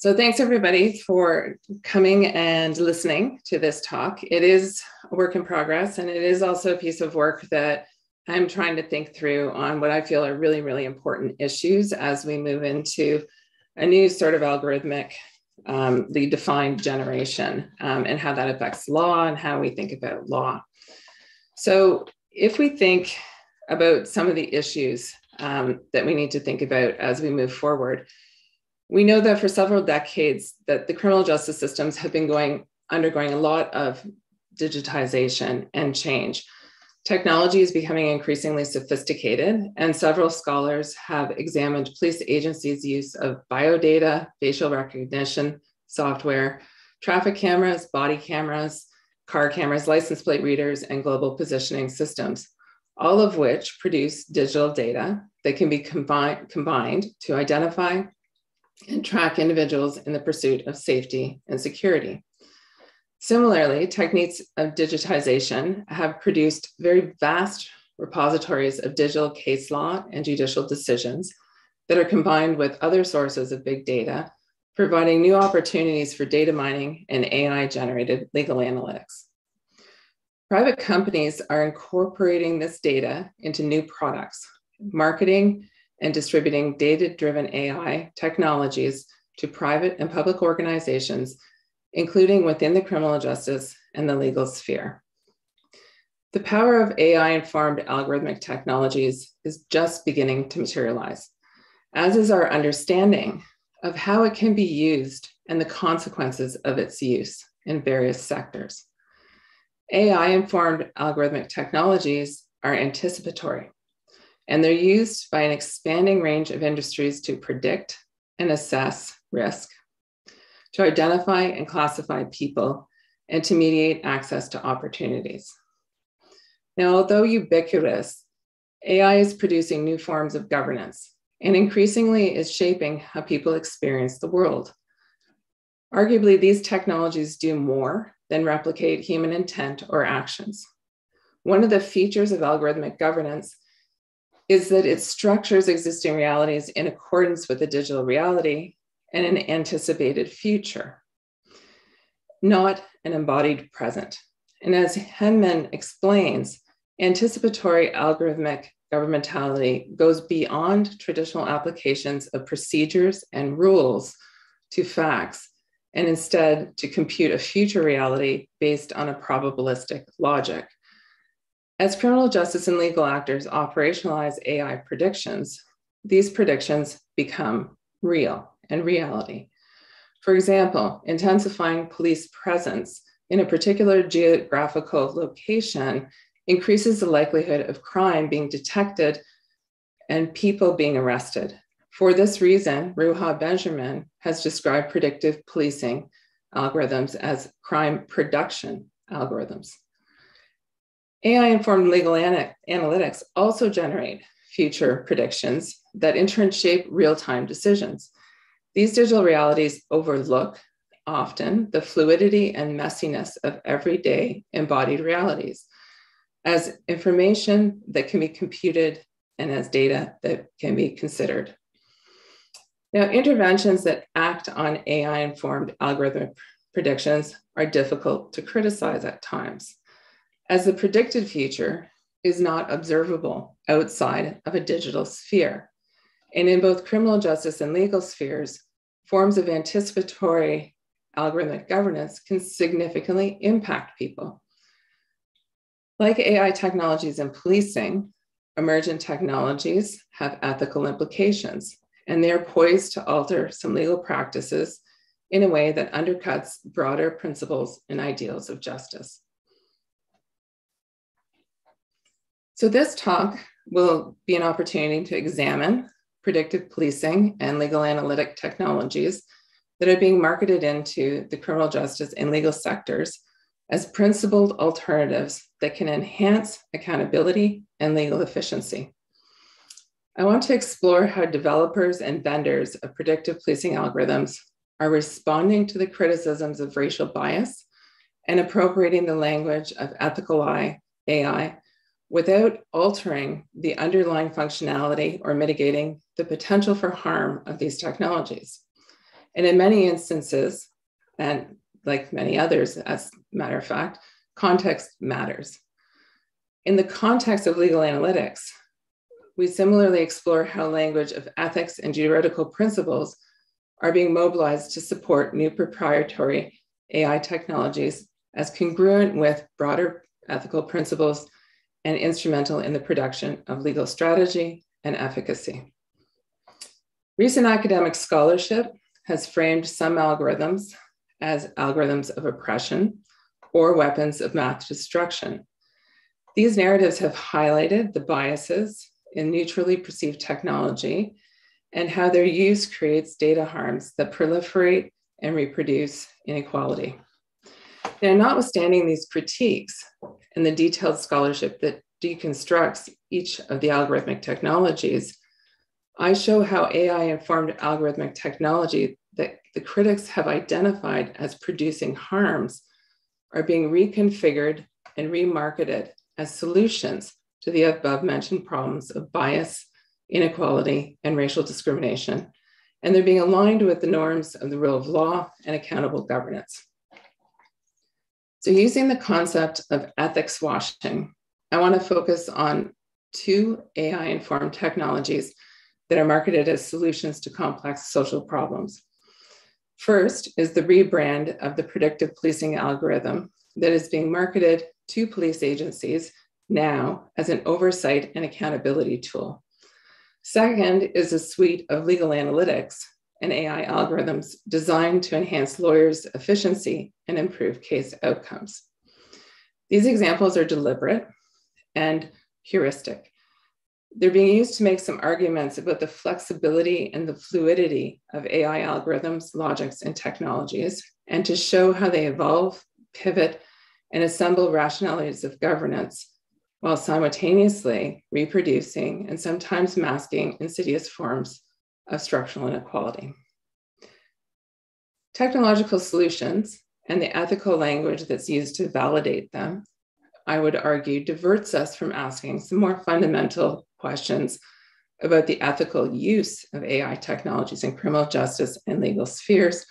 So thanks everybody for coming and listening to this talk. It is a work in progress and it is also a piece of work that I'm trying to think through on what I feel are really, really important issues as we move into a new sort of algorithmic, um, the defined generation um, and how that affects law and how we think about law. So if we think about some of the issues um, that we need to think about as we move forward, we know that for several decades that the criminal justice systems have been going undergoing a lot of digitization and change. Technology is becoming increasingly sophisticated, and several scholars have examined police agencies' use of biodata, facial recognition software, traffic cameras, body cameras, car cameras, license plate readers, and global positioning systems, all of which produce digital data that can be combined, combined to identify and track individuals in the pursuit of safety and security. Similarly, techniques of digitization have produced very vast repositories of digital case law and judicial decisions that are combined with other sources of big data, providing new opportunities for data mining and AI generated legal analytics. Private companies are incorporating this data into new products, marketing and distributing data driven AI technologies to private and public organizations, including within the criminal justice and the legal sphere. The power of AI informed algorithmic technologies is just beginning to materialize, as is our understanding of how it can be used and the consequences of its use in various sectors. AI informed algorithmic technologies are anticipatory and they're used by an expanding range of industries to predict and assess risk, to identify and classify people, and to mediate access to opportunities. Now, although ubiquitous, AI is producing new forms of governance and increasingly is shaping how people experience the world. Arguably, these technologies do more than replicate human intent or actions. One of the features of algorithmic governance is that it structures existing realities in accordance with a digital reality and an anticipated future, not an embodied present. And as Henman explains, anticipatory algorithmic governmentality goes beyond traditional applications of procedures and rules to facts, and instead to compute a future reality based on a probabilistic logic. As criminal justice and legal actors operationalize AI predictions, these predictions become real and reality. For example, intensifying police presence in a particular geographical location increases the likelihood of crime being detected and people being arrested. For this reason, Ruha Benjamin has described predictive policing algorithms as crime production algorithms. AI informed legal ana- analytics also generate future predictions that in turn shape real time decisions. These digital realities overlook often the fluidity and messiness of everyday embodied realities as information that can be computed and as data that can be considered. Now, interventions that act on AI informed algorithmic predictions are difficult to criticize at times as the predicted future is not observable outside of a digital sphere. And in both criminal justice and legal spheres, forms of anticipatory algorithmic governance can significantly impact people. Like AI technologies in policing, emergent technologies have ethical implications, and they're poised to alter some legal practices in a way that undercuts broader principles and ideals of justice. So this talk will be an opportunity to examine predictive policing and legal analytic technologies that are being marketed into the criminal justice and legal sectors as principled alternatives that can enhance accountability and legal efficiency. I want to explore how developers and vendors of predictive policing algorithms are responding to the criticisms of racial bias and appropriating the language of ethical AI without altering the underlying functionality or mitigating the potential for harm of these technologies. And in many instances, and like many others, as a matter of fact, context matters. In the context of legal analytics, we similarly explore how language of ethics and juridical principles are being mobilized to support new proprietary AI technologies as congruent with broader ethical principles and instrumental in the production of legal strategy and efficacy. Recent academic scholarship has framed some algorithms as algorithms of oppression or weapons of mass destruction. These narratives have highlighted the biases in neutrally perceived technology and how their use creates data harms that proliferate and reproduce inequality. Now, notwithstanding these critiques and the detailed scholarship that deconstructs each of the algorithmic technologies, I show how AI informed algorithmic technology that the critics have identified as producing harms are being reconfigured and remarketed as solutions to the above mentioned problems of bias, inequality, and racial discrimination, and they're being aligned with the norms of the rule of law and accountable governance. So, using the concept of ethics washing, I want to focus on two AI informed technologies that are marketed as solutions to complex social problems. First is the rebrand of the predictive policing algorithm that is being marketed to police agencies now as an oversight and accountability tool. Second is a suite of legal analytics and AI algorithms designed to enhance lawyers' efficiency and improve case outcomes. These examples are deliberate and heuristic. They're being used to make some arguments about the flexibility and the fluidity of AI algorithms, logics, and technologies, and to show how they evolve, pivot, and assemble rationalities of governance while simultaneously reproducing and sometimes masking insidious forms of structural inequality. Technological solutions and the ethical language that's used to validate them, I would argue, diverts us from asking some more fundamental questions about the ethical use of AI technologies in criminal justice and legal spheres,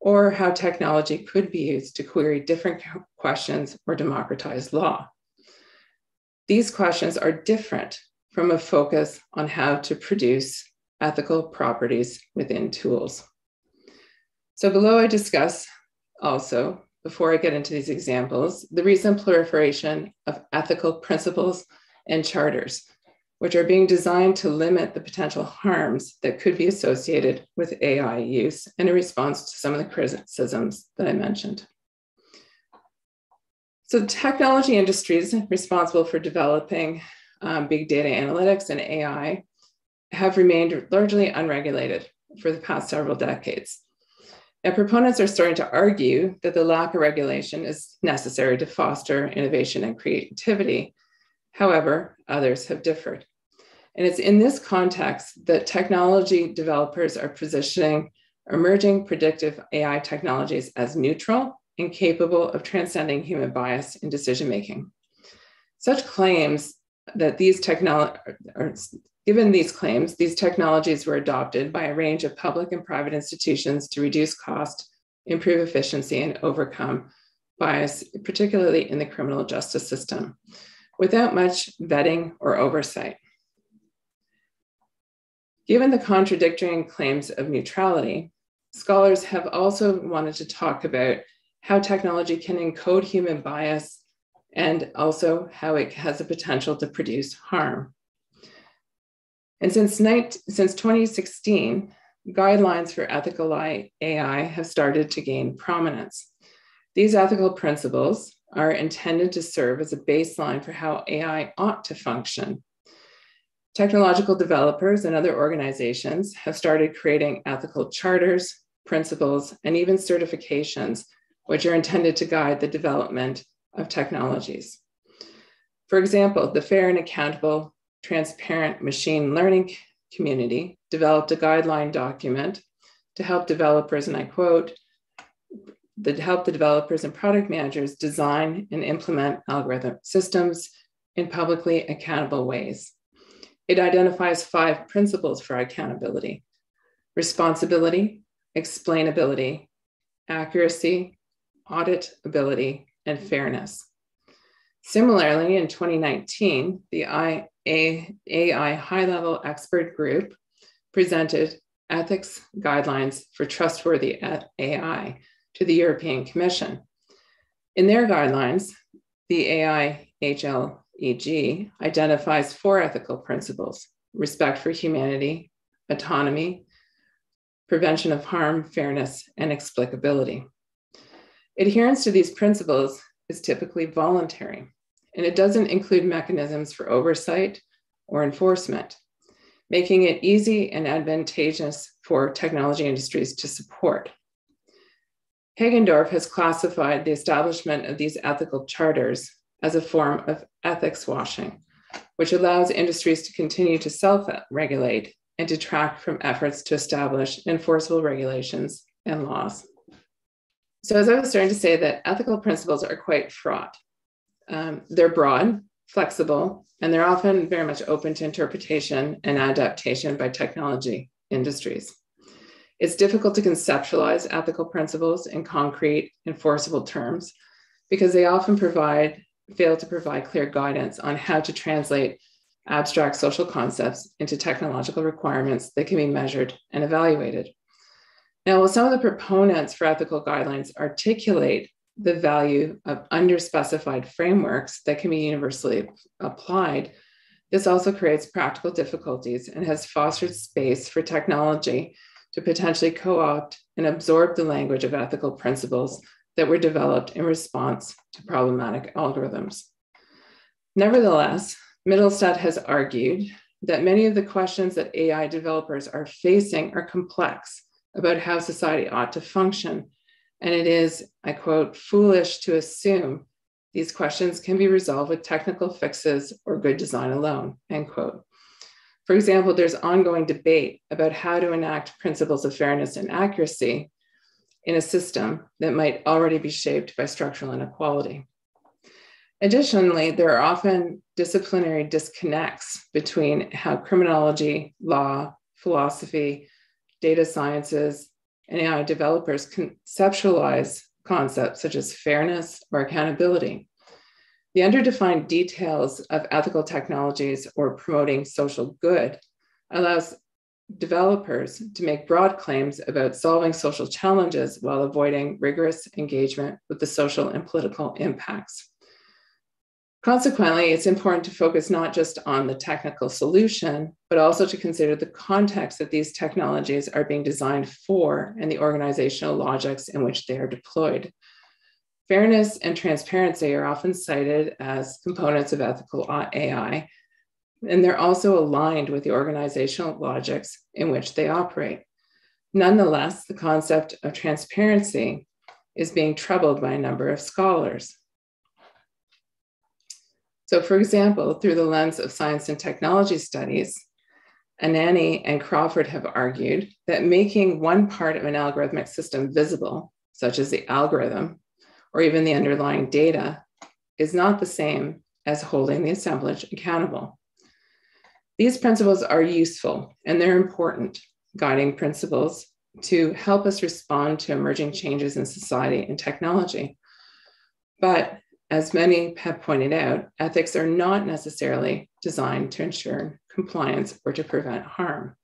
or how technology could be used to query different questions or democratize law. These questions are different from a focus on how to produce ethical properties within tools. So below I discuss also, before I get into these examples, the recent proliferation of ethical principles and charters, which are being designed to limit the potential harms that could be associated with AI use and in response to some of the criticisms that I mentioned. So the technology industries responsible for developing um, big data analytics and AI have remained largely unregulated for the past several decades. Now, proponents are starting to argue that the lack of regulation is necessary to foster innovation and creativity. However, others have differed. And it's in this context that technology developers are positioning emerging predictive AI technologies as neutral and capable of transcending human bias in decision making. Such claims that these technologies, given these claims, these technologies were adopted by a range of public and private institutions to reduce cost, improve efficiency, and overcome bias, particularly in the criminal justice system, without much vetting or oversight. Given the contradictory claims of neutrality, scholars have also wanted to talk about how technology can encode human bias and also how it has the potential to produce harm. And since, since 2016, guidelines for ethical AI have started to gain prominence. These ethical principles are intended to serve as a baseline for how AI ought to function. Technological developers and other organizations have started creating ethical charters, principles, and even certifications which are intended to guide the development of technologies. For example, the Fair and Accountable Transparent Machine Learning community developed a guideline document to help developers, and I quote, that help the developers and product managers design and implement algorithm systems in publicly accountable ways. It identifies five principles for accountability responsibility, explainability, accuracy, auditability, and fairness. Similarly, in 2019, the AI high level expert group presented ethics guidelines for trustworthy AI to the European Commission. In their guidelines, the AIHLEG identifies four ethical principles respect for humanity, autonomy, prevention of harm, fairness, and explicability. Adherence to these principles is typically voluntary, and it doesn't include mechanisms for oversight or enforcement, making it easy and advantageous for technology industries to support. Hagendorff has classified the establishment of these ethical charters as a form of ethics washing, which allows industries to continue to self regulate and detract from efforts to establish enforceable regulations and laws. So, as I was starting to say, that ethical principles are quite fraught. Um, they're broad, flexible, and they're often very much open to interpretation and adaptation by technology industries. It's difficult to conceptualize ethical principles in concrete, enforceable terms because they often provide fail to provide clear guidance on how to translate abstract social concepts into technological requirements that can be measured and evaluated. Now, while some of the proponents for ethical guidelines articulate the value of underspecified frameworks that can be universally applied, this also creates practical difficulties and has fostered space for technology to potentially co opt and absorb the language of ethical principles that were developed in response to problematic algorithms. Nevertheless, Mittelstadt has argued that many of the questions that AI developers are facing are complex about how society ought to function. And it is, I quote, foolish to assume these questions can be resolved with technical fixes or good design alone, end quote. For example, there's ongoing debate about how to enact principles of fairness and accuracy in a system that might already be shaped by structural inequality. Additionally, there are often disciplinary disconnects between how criminology, law, philosophy, data sciences, and AI developers conceptualize concepts such as fairness or accountability. The underdefined details of ethical technologies or promoting social good allows developers to make broad claims about solving social challenges while avoiding rigorous engagement with the social and political impacts. Consequently, it's important to focus not just on the technical solution, but also to consider the context that these technologies are being designed for and the organizational logics in which they are deployed. Fairness and transparency are often cited as components of ethical AI, and they're also aligned with the organizational logics in which they operate. Nonetheless, the concept of transparency is being troubled by a number of scholars. So, for example, through the lens of science and technology studies, Ananny and Crawford have argued that making one part of an algorithmic system visible, such as the algorithm, or even the underlying data is not the same as holding the assemblage accountable. These principles are useful and they're important guiding principles to help us respond to emerging changes in society and technology. But as many have pointed out, ethics are not necessarily designed to ensure compliance or to prevent harm.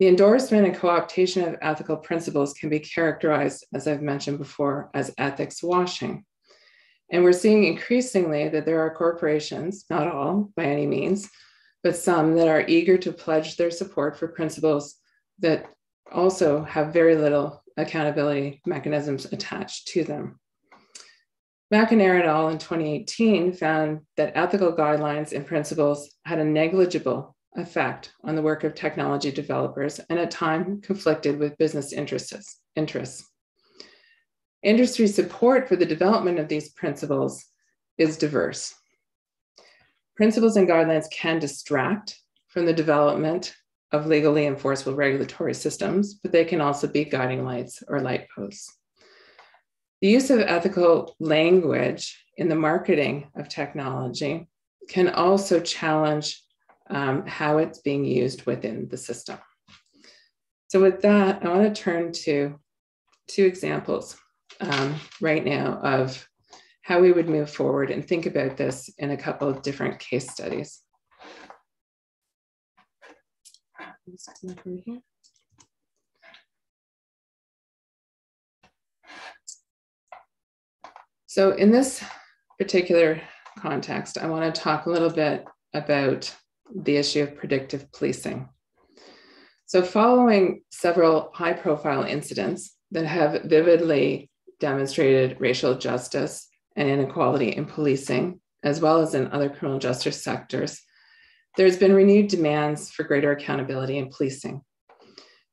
The endorsement and co optation of ethical principles can be characterized, as I've mentioned before, as ethics washing. And we're seeing increasingly that there are corporations, not all by any means, but some that are eager to pledge their support for principles that also have very little accountability mechanisms attached to them. McInerney et al. in 2018 found that ethical guidelines and principles had a negligible effect on the work of technology developers and at times conflicted with business interests. interests. Industry support for the development of these principles is diverse. Principles and guidelines can distract from the development of legally enforceable regulatory systems, but they can also be guiding lights or light posts. The use of ethical language in the marketing of technology can also challenge um, how it's being used within the system. So with that, I want to turn to two examples um, right now of how we would move forward and think about this in a couple of different case studies. So in this particular context, I want to talk a little bit about the issue of predictive policing. So following several high profile incidents that have vividly demonstrated racial justice and inequality in policing, as well as in other criminal justice sectors, there's been renewed demands for greater accountability in policing.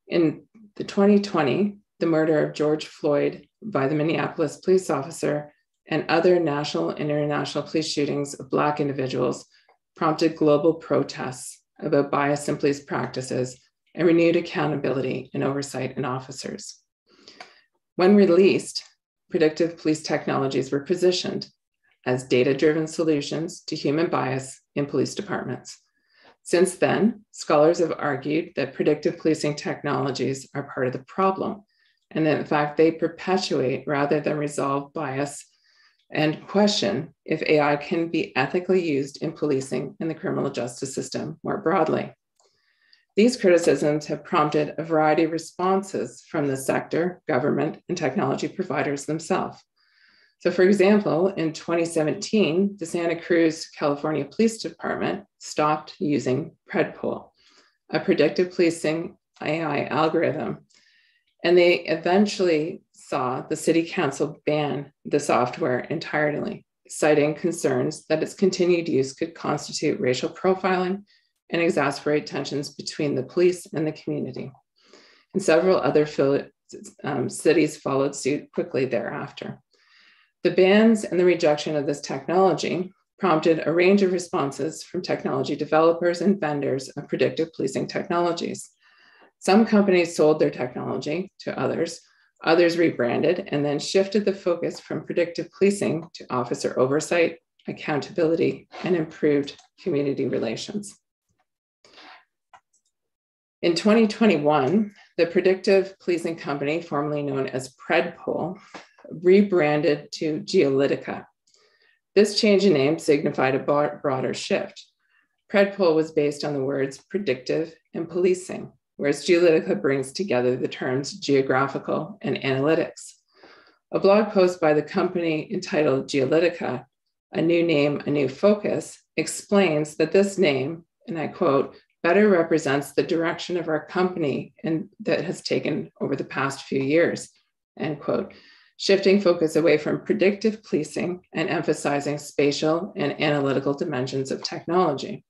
In the 2020, the murder of George Floyd by the Minneapolis police officer and other national and international police shootings of Black individuals prompted global protests about bias in police practices and renewed accountability and oversight in officers. When released, predictive police technologies were positioned as data driven solutions to human bias in police departments. Since then, scholars have argued that predictive policing technologies are part of the problem, and that in fact they perpetuate rather than resolve bias and question if AI can be ethically used in policing in the criminal justice system more broadly. These criticisms have prompted a variety of responses from the sector, government, and technology providers themselves. So, for example, in 2017, the Santa Cruz, California Police Department stopped using Predpol, a predictive policing AI algorithm, and they eventually saw the city council ban the software entirely, citing concerns that its continued use could constitute racial profiling and exacerbate tensions between the police and the community. And several other um, cities followed suit quickly thereafter. The bans and the rejection of this technology prompted a range of responses from technology developers and vendors of predictive policing technologies. Some companies sold their technology to others, others rebranded and then shifted the focus from predictive policing to officer oversight, accountability, and improved community relations. In 2021, the predictive policing company, formerly known as Predpol, rebranded to Geolytica. This change in name signified a broader shift. Predpol was based on the words predictive and policing, whereas Geolytica brings together the terms geographical and analytics. A blog post by the company entitled Geolytica, A New Name, A New Focus, explains that this name, and I quote, better represents the direction of our company and that has taken over the past few years, end quote, shifting focus away from predictive policing and emphasizing spatial and analytical dimensions of technology.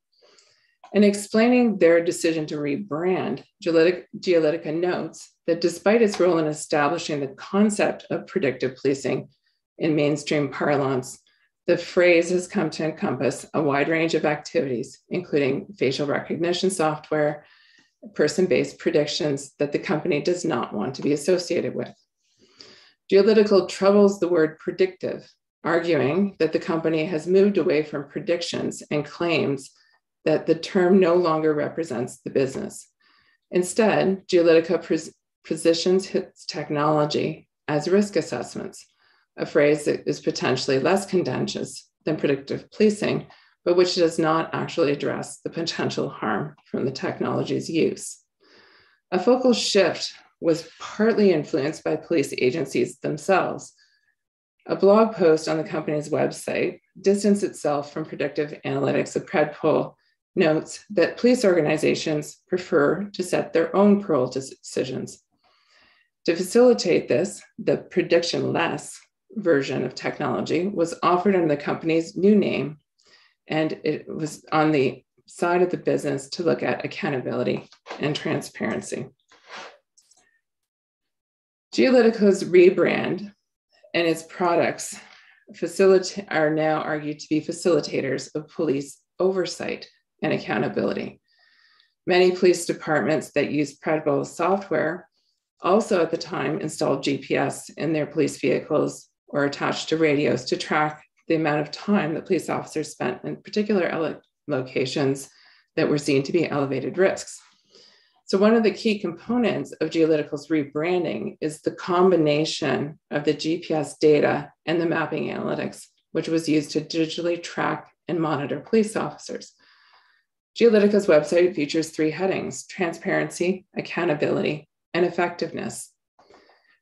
In explaining their decision to rebrand, Geolytica notes that despite its role in establishing the concept of predictive policing in mainstream parlance, the phrase has come to encompass a wide range of activities, including facial recognition software, person based predictions that the company does not want to be associated with. Geolytica troubles the word predictive, arguing that the company has moved away from predictions and claims that the term no longer represents the business. Instead, Geolytica pres- positions its technology as risk assessments, a phrase that is potentially less contentious than predictive policing, but which does not actually address the potential harm from the technology's use. A focal shift was partly influenced by police agencies themselves. A blog post on the company's website distanced itself from predictive analytics of Predpol notes that police organizations prefer to set their own parole decisions. To facilitate this, the prediction less version of technology was offered under the company's new name, and it was on the side of the business to look at accountability and transparency. Geolytica's rebrand and its products are now argued to be facilitators of police oversight and accountability. Many police departments that use Predpol software also at the time installed GPS in their police vehicles or attached to radios to track the amount of time that police officers spent in particular locations that were seen to be elevated risks. So, one of the key components of Geolytica's rebranding is the combination of the GPS data and the mapping analytics, which was used to digitally track and monitor police officers. Geolytica's website features three headings transparency, accountability, and effectiveness.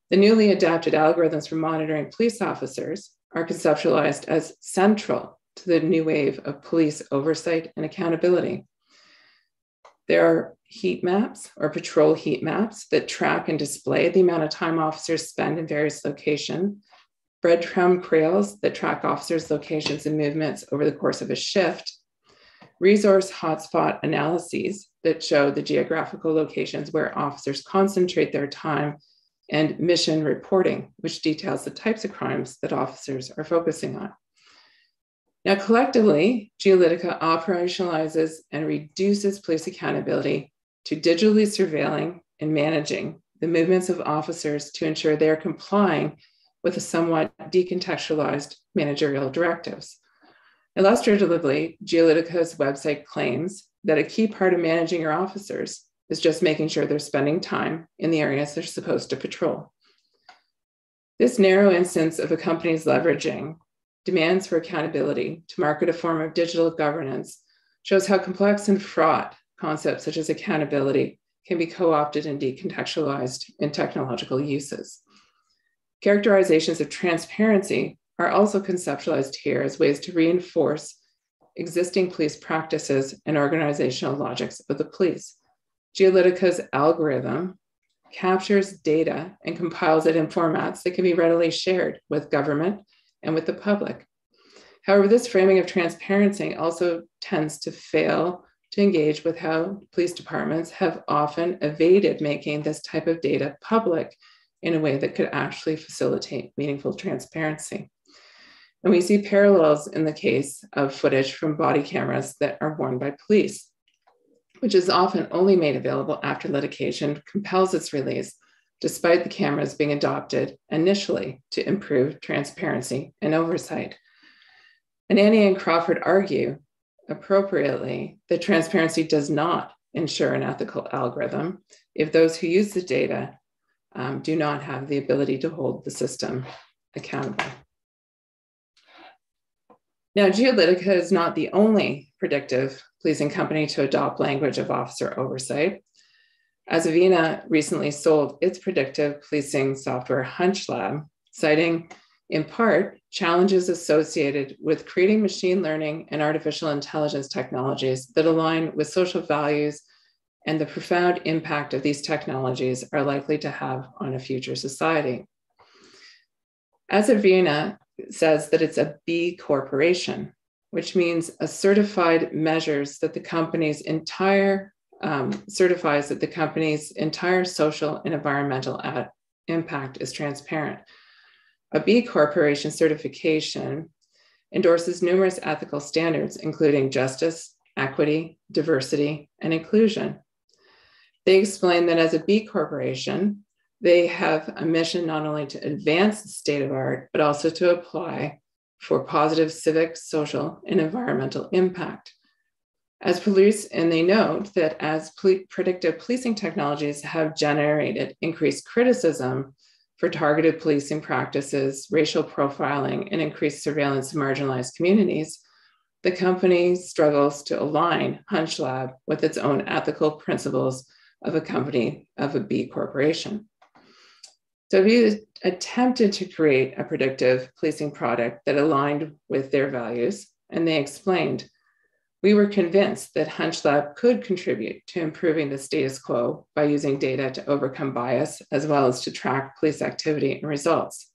The newly adapted algorithms for monitoring police officers are conceptualized as central to the new wave of police oversight and accountability. There are heat maps or patrol heat maps that track and display the amount of time officers spend in various locations, breadcrumb trails that track officers' locations and movements over the course of a shift, resource hotspot analyses that show the geographical locations where officers concentrate their time, and mission reporting, which details the types of crimes that officers are focusing on. Now, collectively, Geolytica operationalizes and reduces police accountability to digitally surveilling and managing the movements of officers to ensure they are complying with the somewhat decontextualized managerial directives. Illustratively, Geolytica's website claims that a key part of managing your officers is just making sure they're spending time in the areas they're supposed to patrol. This narrow instance of a company's leveraging demands for accountability to market a form of digital governance shows how complex and fraught concepts such as accountability can be co opted and decontextualized in technological uses. Characterizations of transparency are also conceptualized here as ways to reinforce existing police practices and organizational logics of the police. Geolytica's algorithm captures data and compiles it in formats that can be readily shared with government and with the public. However, this framing of transparency also tends to fail to engage with how police departments have often evaded making this type of data public in a way that could actually facilitate meaningful transparency. And we see parallels in the case of footage from body cameras that are worn by police, which is often only made available after litigation compels its release, despite the cameras being adopted initially to improve transparency and oversight. And Annie and Crawford argue appropriately that transparency does not ensure an ethical algorithm if those who use the data um, do not have the ability to hold the system accountable. Now, Geolytica is not the only predictive policing company to adopt language of officer oversight. Azavea recently sold its predictive policing software HunchLab, citing in part challenges associated with creating machine learning and artificial intelligence technologies that align with social values and the profound impact of these technologies are likely to have on a future society. Azavea says that it's a B corporation, which means a certified measures that the company's entire um, certifies that the company's entire social and environmental ad- impact is transparent. A B Corporation certification endorses numerous ethical standards, including justice, equity, diversity, and inclusion. They explain that as a B Corporation, they have a mission not only to advance the state of art, but also to apply for positive civic, social, and environmental impact. As police, and they note that as predictive policing technologies have generated increased criticism for targeted policing practices, racial profiling, and increased surveillance of marginalized communities, the company struggles to align HunchLab with its own ethical principles of a company of a B corporation. So we attempted to create a predictive policing product that aligned with their values, and they explained we were convinced that HunchLab could contribute to improving the status quo by using data to overcome bias as well as to track police activity and results.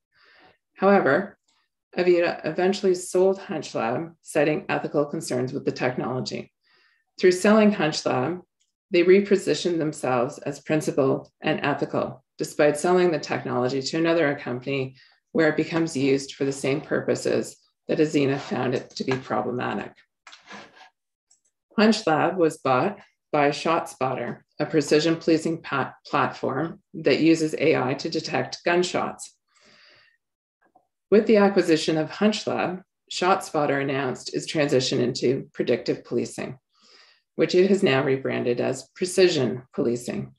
However, Azavea eventually sold HunchLab, citing ethical concerns with the technology. Through selling HunchLab, they repositioned themselves as principled and ethical, despite selling the technology to another company where it becomes used for the same purposes that Azavea found it to be problematic. HunchLab was bought by ShotSpotter, a precision policing platform that uses AI to detect gunshots. With the acquisition of HunchLab, ShotSpotter announced its transition into predictive policing. which it has now rebranded as precision policing.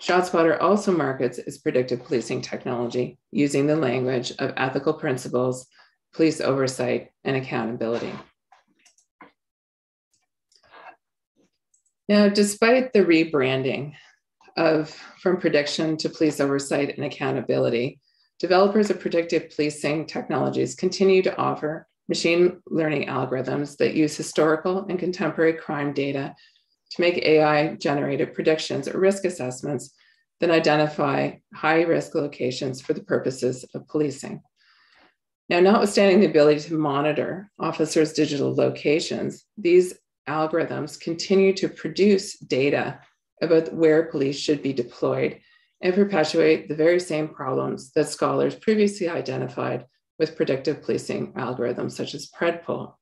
ShotSpotter also markets its predictive policing technology using the language of ethical principles, police oversight, and accountability. Now, despite the rebranding of from prediction to police oversight and accountability, developers of predictive policing technologies continue to offer machine learning algorithms that use historical and contemporary crime data to make AI generated predictions or risk assessments that identify high risk locations for the purposes of policing. Now, notwithstanding the ability to monitor officers' digital locations, these algorithms continue to produce data about where police should be deployed and perpetuate the very same problems that scholars previously identified with predictive policing algorithms such as PredPol.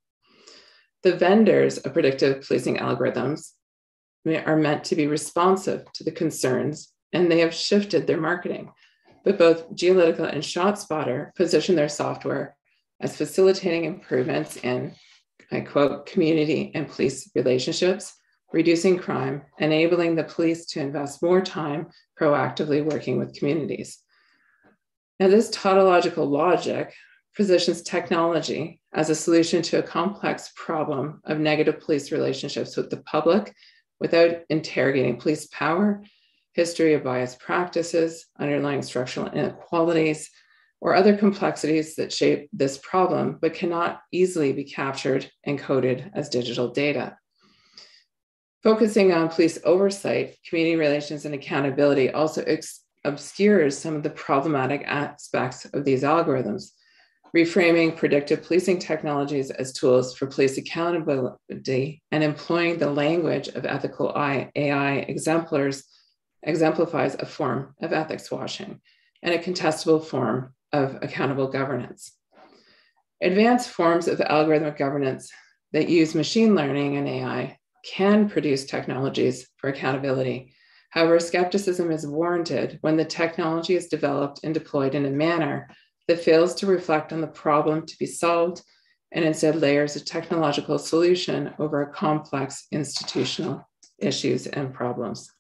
The vendors of predictive policing algorithms are meant to be responsive to the concerns, and they have shifted their marketing. But both Geolytica and ShotSpotter position their software as facilitating improvements in, I quote, community and police relationships, reducing crime, enabling the police to invest more time proactively working with communities. Now, this tautological logic positions technology as a solution to a complex problem of negative police relationships with the public without interrogating police power, history of bias practices, underlying structural inequalities, or other complexities that shape this problem but cannot easily be captured and coded as digital data. Focusing on police oversight, community relations, and accountability also obscures some of the problematic aspects of these algorithms, reframing predictive policing technologies as tools for police accountability and employing the language of ethical AI exemplars exemplifies a form of ethics washing and a contestable form of accountable governance. Advanced forms of algorithmic governance that use machine learning and AI can produce technologies for accountability. However, skepticism is warranted when the technology is developed and deployed in a manner that fails to reflect on the problem to be solved and instead layers a technological solution over complex institutional issues and problems.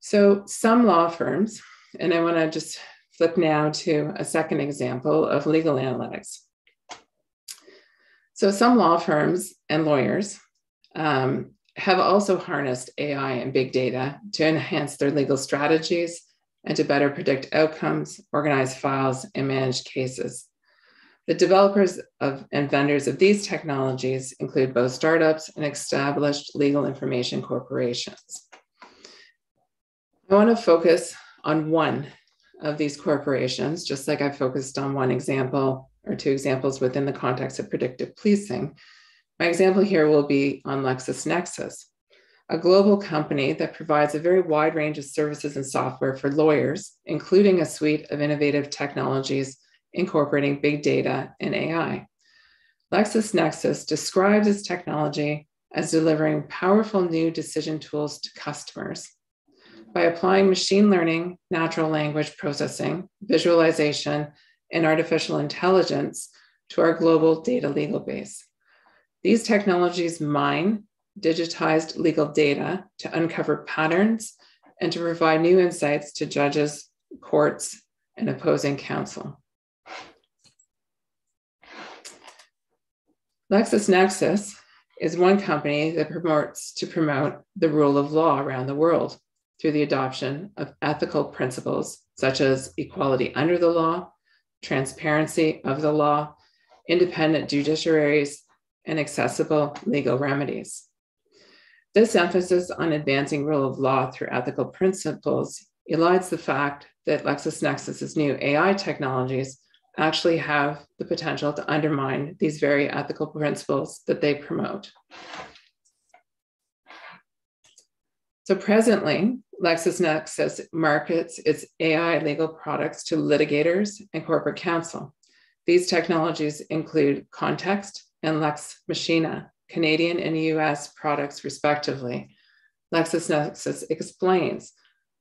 So, some law firms, and I want to just flip now to a second example of legal analytics. So, some law firms and lawyers um, have also harnessed AI and big data to enhance their legal strategies and to better predict outcomes, organize files, and manage cases. The developers of and vendors of these technologies include both startups and established legal information corporations. I want to focus on one of these corporations, just like I focused on one example or two examples within the context of predictive policing. My example here will be on LexisNexis, a global company that provides a very wide range of services and software for lawyers, including a suite of innovative technologies incorporating big data and AI. LexisNexis describes its technology as delivering powerful new decision tools to customers. By applying machine learning, natural language processing, visualization, and artificial intelligence to our global data legal base. These technologies mine digitized legal data to uncover patterns and to provide new insights to judges, courts, and opposing counsel. LexisNexis is one company that promotes to promote the rule of law around the world through the adoption of ethical principles such as equality under the law, transparency of the law, independent judiciaries, and accessible legal remedies. This emphasis on advancing rule of law through ethical principles elides the fact that LexisNexis's new AI technologies actually have the potential to undermine these very ethical principles that they promote. So presently, LexisNexis markets its AI legal products to litigators and corporate counsel. These technologies include Context and Lex Machina, Canadian and US products, respectively. LexisNexis explains,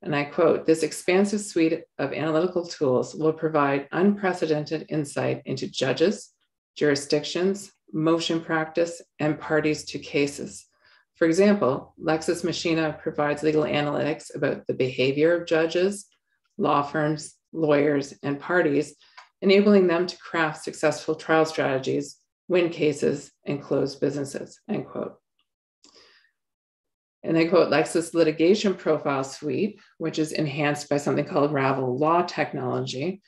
and I quote, this expansive suite of analytical tools will provide unprecedented insight into judges, jurisdictions, motion practice, and parties to cases. For example, Lexis Machina provides legal analytics about the behavior of judges, law firms, lawyers, and parties, enabling them to craft successful trial strategies, win cases, and close businesses, end quote. And they quote Lexis litigation profile suite, which is enhanced by something called Ravel law technology,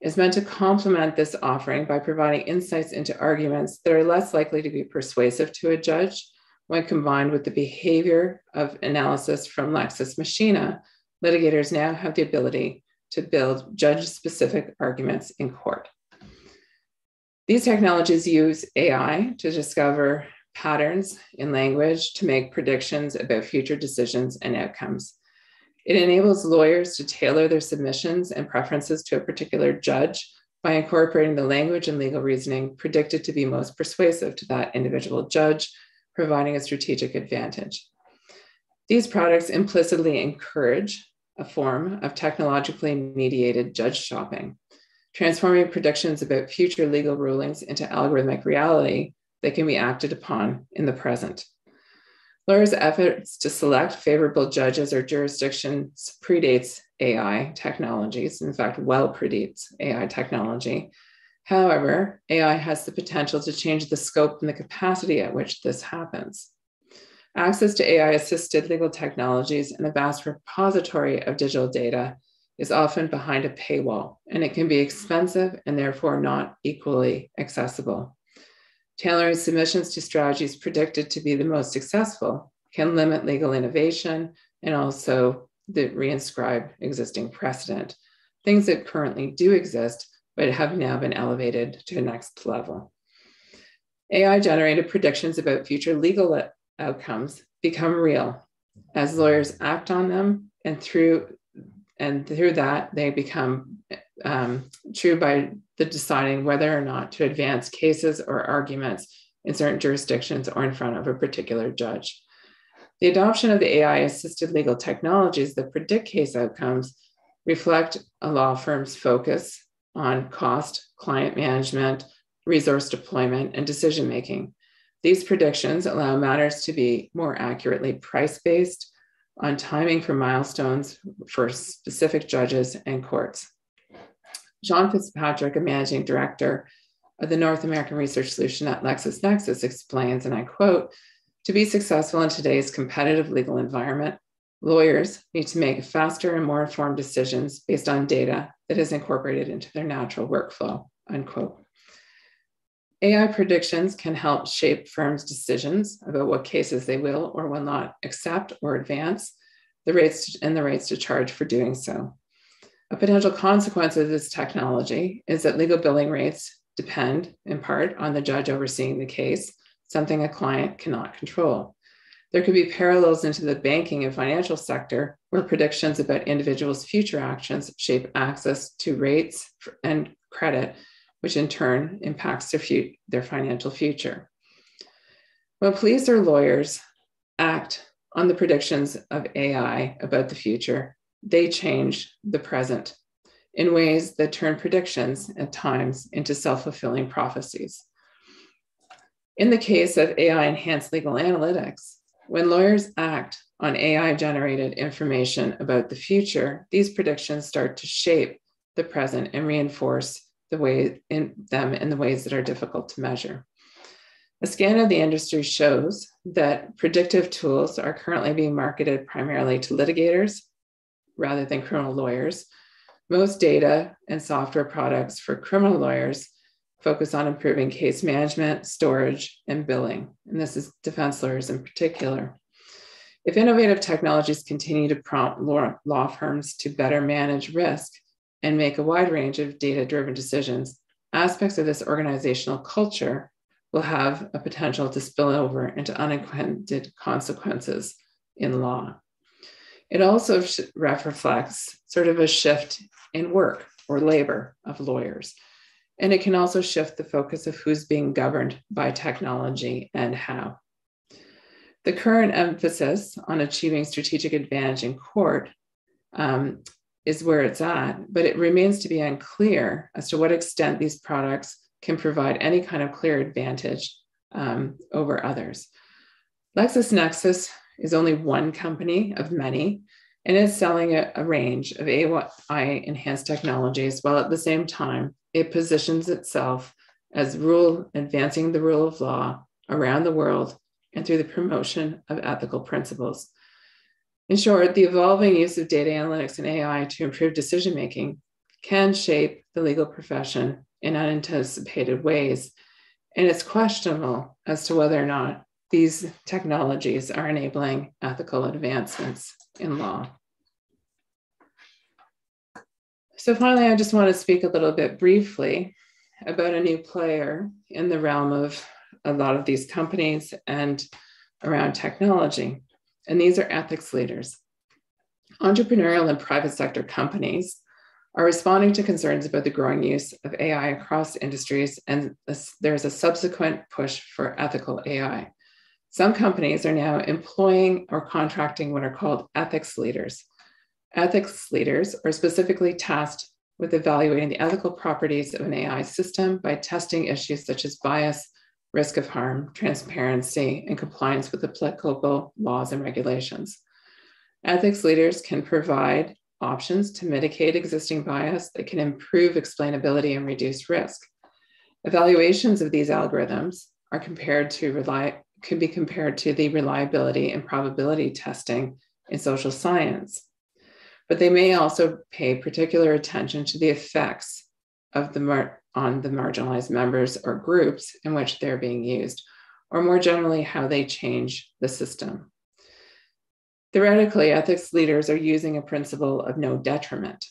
is meant to complement this offering by providing insights into arguments that are less likely to be persuasive to a judge when combined with the behavior of analysis from Lex Machina. Litigators now have the ability to build judge specific arguments in court. These technologies use AI to discover patterns in language to make predictions about future decisions and outcomes. It enables lawyers to tailor their submissions and preferences to a particular judge by incorporating the language and legal reasoning predicted to be most persuasive to that individual judge, providing a strategic advantage. These products implicitly encourage a form of technologically mediated judge shopping, transforming predictions about future legal rulings into algorithmic reality that can be acted upon in the present. Lawyers' efforts to select favorable judges or jurisdictions predates AI technologies, in fact, well predates AI technology. However, AI has the potential to change the scope and the capacity at which this happens. Access to AI assisted legal technologies and the vast repository of digital data is often behind a paywall, and it can be expensive and therefore not equally accessible. Tailoring submissions to strategies predicted to be the most successful can limit legal innovation and also the reinscribe existing precedent, things that currently do exist but have now been elevated to the next level. AI generated predictions about future legal outcomes become real as lawyers act on them and through and through that they become um, true by the deciding whether or not to advance cases or arguments in certain jurisdictions or in front of a particular judge. The adoption of the AI assisted legal technologies that predict case outcomes reflect a law firm's focus on cost, client management, resource deployment, and decision making. These predictions allow matters to be more accurately price based on timing for milestones for specific judges and courts. John Fitzpatrick, a managing director of the North American Research Solution at LexisNexis, explains, and I quote, to be successful in today's competitive legal environment, lawyers need to make faster and more informed decisions based on data that is incorporated into their natural workflow, unquote. AI predictions can help shape firms' decisions about what cases they will or will not accept or advance, the rates and the rates to charge for doing so. A potential consequence of this technology is that legal billing rates depend in part on the judge overseeing the case, something a client cannot control. There could be parallels into the banking and financial sector where predictions about individuals' future actions shape access to rates and credit, which in turn impacts their, fu- their financial future. When police or lawyers act on the predictions of AI about the future, they change the present in ways that turn predictions at times into self fulfilling prophecies. In the case of AI enhanced legal analytics, when lawyers act on AI generated information about the future, these predictions start to shape the present and reinforce the way in them in the ways that are difficult to measure. A scan of the industry shows that predictive tools are currently being marketed primarily to litigators rather than criminal lawyers. Most data and software products for criminal lawyers focus on improving case management, storage, and billing. And this is defense lawyers in particular. If innovative technologies continue to prompt law, firms to better manage risk and make a wide range of data driven decisions, aspects of this organizational culture will have a potential to spill over into unintended consequences in law. It also reflects sort of a shift in work or labor of lawyers. And it can also shift the focus of who's being governed by technology and how. The current emphasis on achieving strategic advantage in court um, is where it's at, but it remains to be unclear as to what extent these products can provide any kind of clear advantage um, over others. LexisNexis is only one company of many and is selling a, a range of AI enhanced technologies while at the same time it positions itself as rule advancing the rule of law around the world and through the promotion of ethical principles. In short, the evolving use of data analytics and AI to improve decision making can shape the legal profession in unanticipated ways. And it's questionable as to whether or not these technologies are enabling ethical advancements in law. So, finally, I just want to speak a little bit briefly about a new player in the realm of a lot of these companies and around technology. And these are ethics leaders. Entrepreneurial and private sector companies are responding to concerns about the growing use of AI across industries, and there's a subsequent push for ethical AI. Some companies are now employing or contracting what are called ethics leaders. Ethics leaders are specifically tasked with evaluating the ethical properties of an AI system by testing issues such as bias, risk of harm, transparency, and compliance with applicable laws and regulations. Ethics leaders can provide options to mitigate existing bias that can improve explainability and reduce risk. Evaluations of these algorithms are compared to rely, can be compared to the reliability and probability testing in social science. But they may also pay particular attention to the effects of the on the marginalized members or groups in which they're being used, or more generally, how they change the system. Theoretically, ethics leaders are using a principle of no detriment.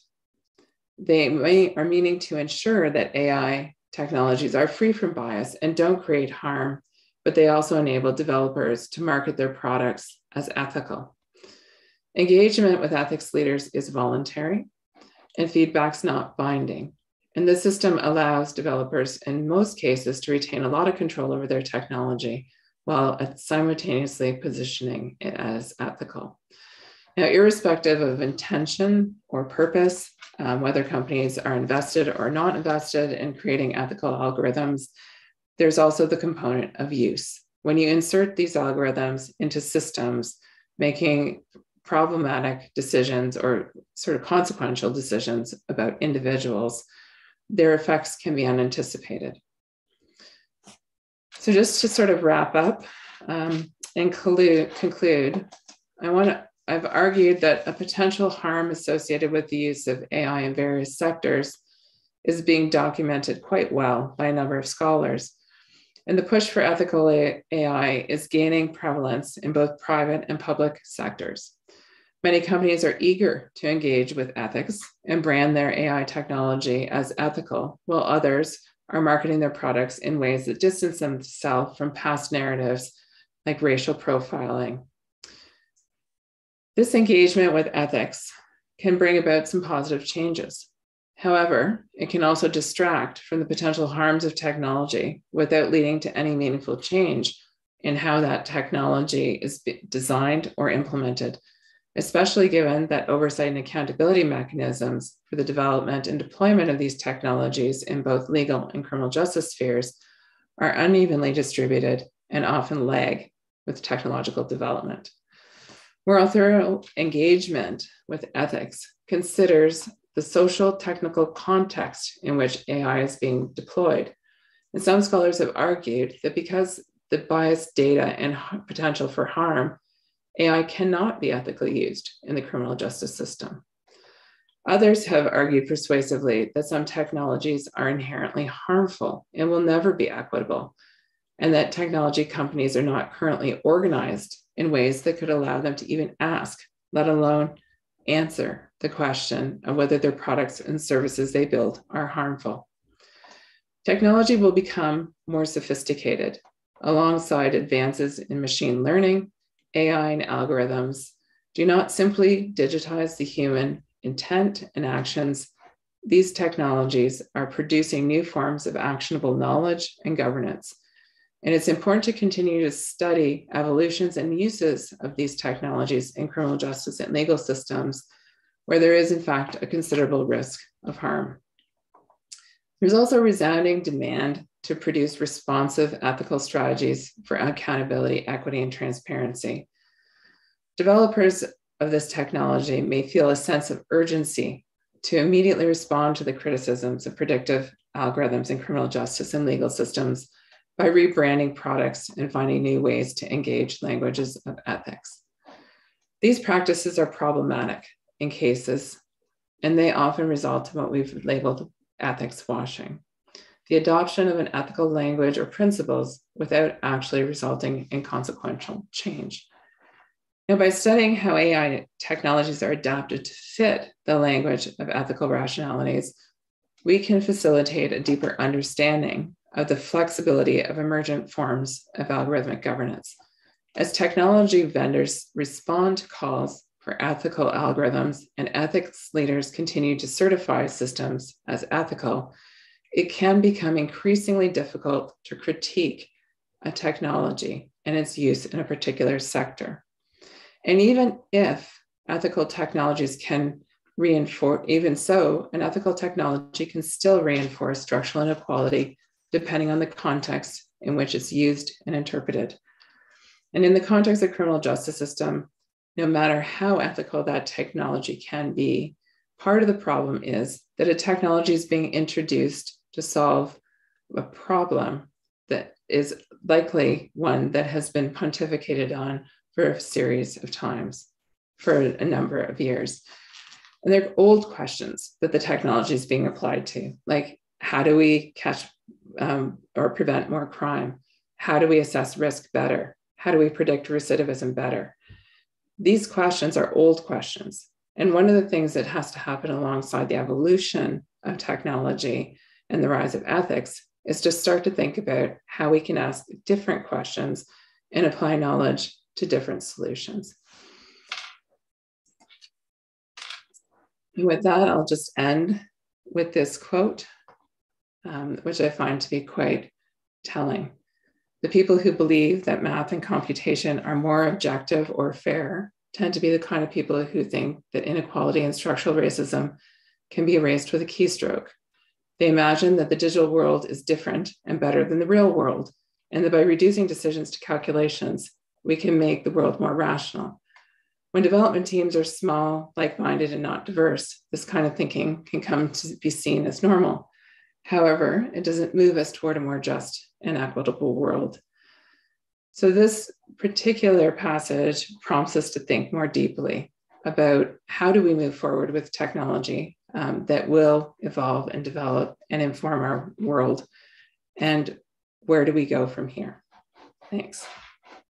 They may, are meaning to ensure that AI technologies are free from bias and don't create harm, but they also enable developers to market their products as ethical. Engagement with ethics leaders is voluntary and feedback's not binding. And the system allows developers, in most cases, to retain a lot of control over their technology while simultaneously positioning it as ethical. Now, irrespective of intention or purpose, um, whether companies are invested or not invested in creating ethical algorithms, there's also the component of use. When you insert these algorithms into systems, making problematic decisions or sort of consequential decisions about individuals, their effects can be unanticipated. So, just to sort of wrap up um, and conclude, conclude, I want to. I've argued that a potential harm associated with the use of AI in various sectors is being documented quite well by a number of scholars. And the push for ethical AI is gaining prevalence in both private and public sectors. Many companies are eager to engage with ethics and brand their AI technology as ethical, while others are marketing their products in ways that distance themselves from past narratives like racial profiling. This engagement with ethics can bring about some positive changes. However, it can also distract from the potential harms of technology without leading to any meaningful change in how that technology is designed or implemented especially given that oversight and accountability mechanisms for the development and deployment of these technologies in both legal and criminal justice spheres are unevenly distributed and often lag with technological development. More thorough engagement with ethics considers the social technical context in which AI is being deployed. And some scholars have argued that because the biased data and potential for harm AI cannot be ethically used in the criminal justice system. Others have argued persuasively that some technologies are inherently harmful and will never be equitable, and that technology companies are not currently organized in ways that could allow them to even ask, let alone answer the question of whether their products and services they build are harmful. Technology will become more sophisticated alongside advances in machine learning AI and algorithms do not simply digitize the human intent and actions. These technologies are producing new forms of actionable knowledge and governance. And it's important to continue to study evolutions and uses of these technologies in criminal justice and legal systems where there is, in fact, a considerable risk of harm. There's also a resounding demand to produce responsive ethical strategies for accountability, equity, and transparency. Developers of this technology may feel a sense of urgency to immediately respond to the criticisms of predictive algorithms in criminal justice and legal systems by rebranding products and finding new ways to engage languages of ethics. These practices are problematic in cases, and they often result in what we've labeled ethics washing the adoption of an ethical language or principles without actually resulting in consequential change. Now, by studying how AI technologies are adapted to fit the language of ethical rationalities, we can facilitate a deeper understanding of the flexibility of emergent forms of algorithmic governance. As technology vendors respond to calls for ethical algorithms and ethics leaders continue to certify systems as ethical, it can become increasingly difficult to critique a technology and its use in a particular sector. And even if ethical technologies can reinforce, even so, an ethical technology can still reinforce structural inequality depending on the context in which it's used and interpreted. And in the context of criminal justice system, no matter how ethical that technology can be, part of the problem is that a technology is being introduced to solve a problem that is likely one that has been pontificated on for a series of times for a number of years. And they're old questions that the technology is being applied to, like how do we catch um, or prevent more crime? How do we assess risk better? How do we predict recidivism better? These questions are old questions. And one of the things that has to happen alongside the evolution of technology and the rise of ethics is to start to think about how we can ask different questions and apply knowledge to different solutions. And with that, I'll just end with this quote, um, which I find to be quite telling. The people who believe that math and computation are more objective or fair tend to be the kind of people who think that inequality and structural racism can be erased with a keystroke they imagine that the digital world is different and better than the real world, and that by reducing decisions to calculations, we can make the world more rational. When development teams are small, like minded, and not diverse, this kind of thinking can come to be seen as normal. However, it doesn't move us toward a more just and equitable world. So, this particular passage prompts us to think more deeply about how do we move forward with technology um, that will evolve and develop and inform our world. And where do we go from here? Thanks.